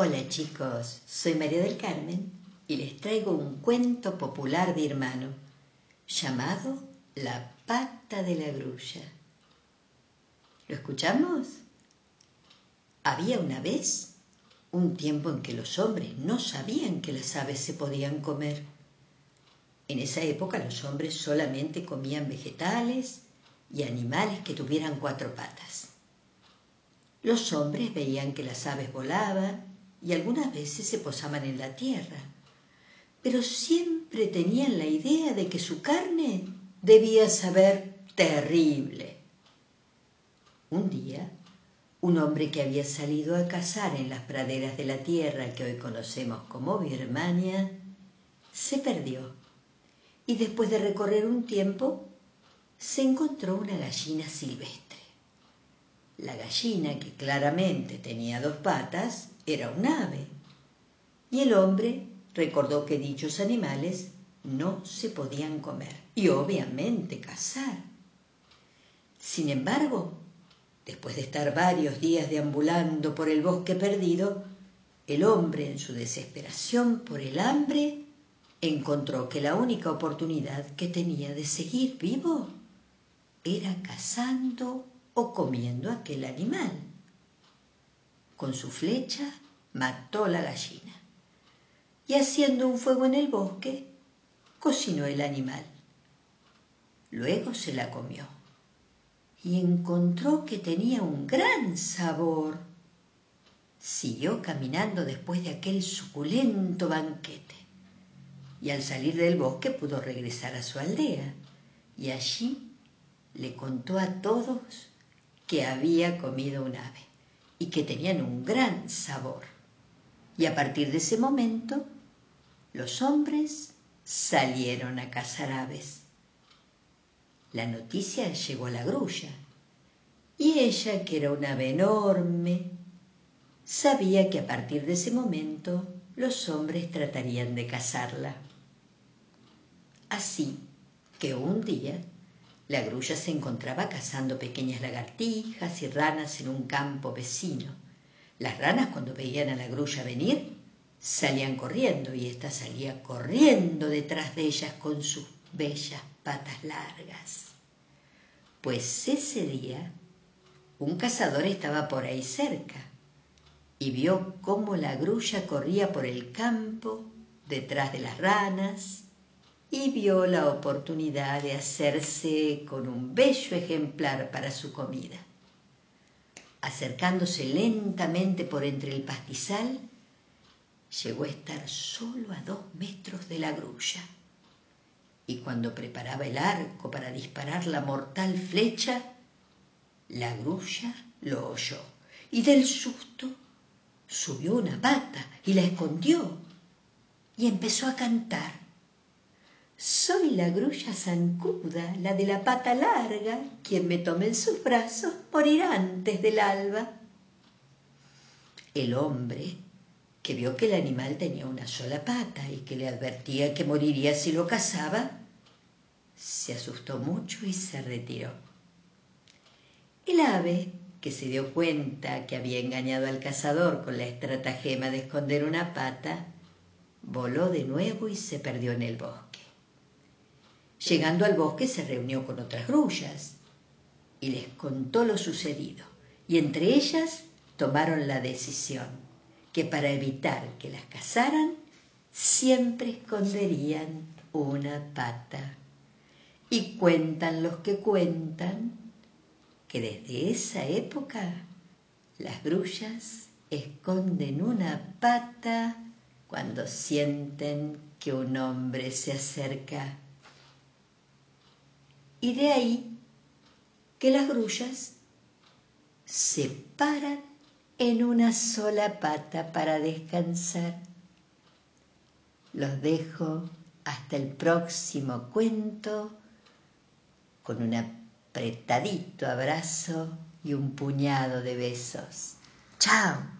Hola chicos, soy María del Carmen y les traigo un cuento popular birmano llamado La pata de la grulla. ¿Lo escuchamos? Había una vez un tiempo en que los hombres no sabían que las aves se podían comer. En esa época los hombres solamente comían vegetales y animales que tuvieran cuatro patas. Los hombres veían que las aves volaban y algunas veces se posaban en la tierra, pero siempre tenían la idea de que su carne debía saber terrible. Un día, un hombre que había salido a cazar en las praderas de la tierra que hoy conocemos como Birmania, se perdió y después de recorrer un tiempo se encontró una gallina silvestre. La gallina, que claramente tenía dos patas, era un ave. Y el hombre recordó que dichos animales no se podían comer y obviamente cazar. Sin embargo, después de estar varios días deambulando por el bosque perdido, el hombre, en su desesperación por el hambre, encontró que la única oportunidad que tenía de seguir vivo era cazando o comiendo aquel animal. Con su flecha mató la gallina y haciendo un fuego en el bosque, cocinó el animal. Luego se la comió y encontró que tenía un gran sabor. Siguió caminando después de aquel suculento banquete y al salir del bosque pudo regresar a su aldea y allí le contó a todos que había comido un ave y que tenían un gran sabor. Y a partir de ese momento, los hombres salieron a cazar aves. La noticia llegó a la grulla, y ella, que era un ave enorme, sabía que a partir de ese momento los hombres tratarían de cazarla. Así que un día la grulla se encontraba cazando pequeñas lagartijas y ranas en un campo vecino. Las ranas cuando veían a la grulla venir salían corriendo y ésta salía corriendo detrás de ellas con sus bellas patas largas. Pues ese día un cazador estaba por ahí cerca y vio cómo la grulla corría por el campo detrás de las ranas y vio la oportunidad de hacerse con un bello ejemplar para su comida. Acercándose lentamente por entre el pastizal, llegó a estar solo a dos metros de la grulla. Y cuando preparaba el arco para disparar la mortal flecha, la grulla lo oyó y del susto subió una pata y la escondió y empezó a cantar soy la grulla zancuda, la de la pata larga, quien me tome en sus brazos morirá antes del alba. El hombre, que vio que el animal tenía una sola pata y que le advertía que moriría si lo cazaba, se asustó mucho y se retiró. El ave, que se dio cuenta que había engañado al cazador con la estratagema de esconder una pata, voló de nuevo y se perdió en el bosque. Llegando al bosque se reunió con otras grullas y les contó lo sucedido. Y entre ellas tomaron la decisión que para evitar que las cazaran, siempre esconderían una pata. Y cuentan los que cuentan que desde esa época las grullas esconden una pata cuando sienten que un hombre se acerca y de ahí que las grullas se paran en una sola pata para descansar. Los dejo hasta el próximo cuento con un apretadito abrazo y un puñado de besos. ¡Chao!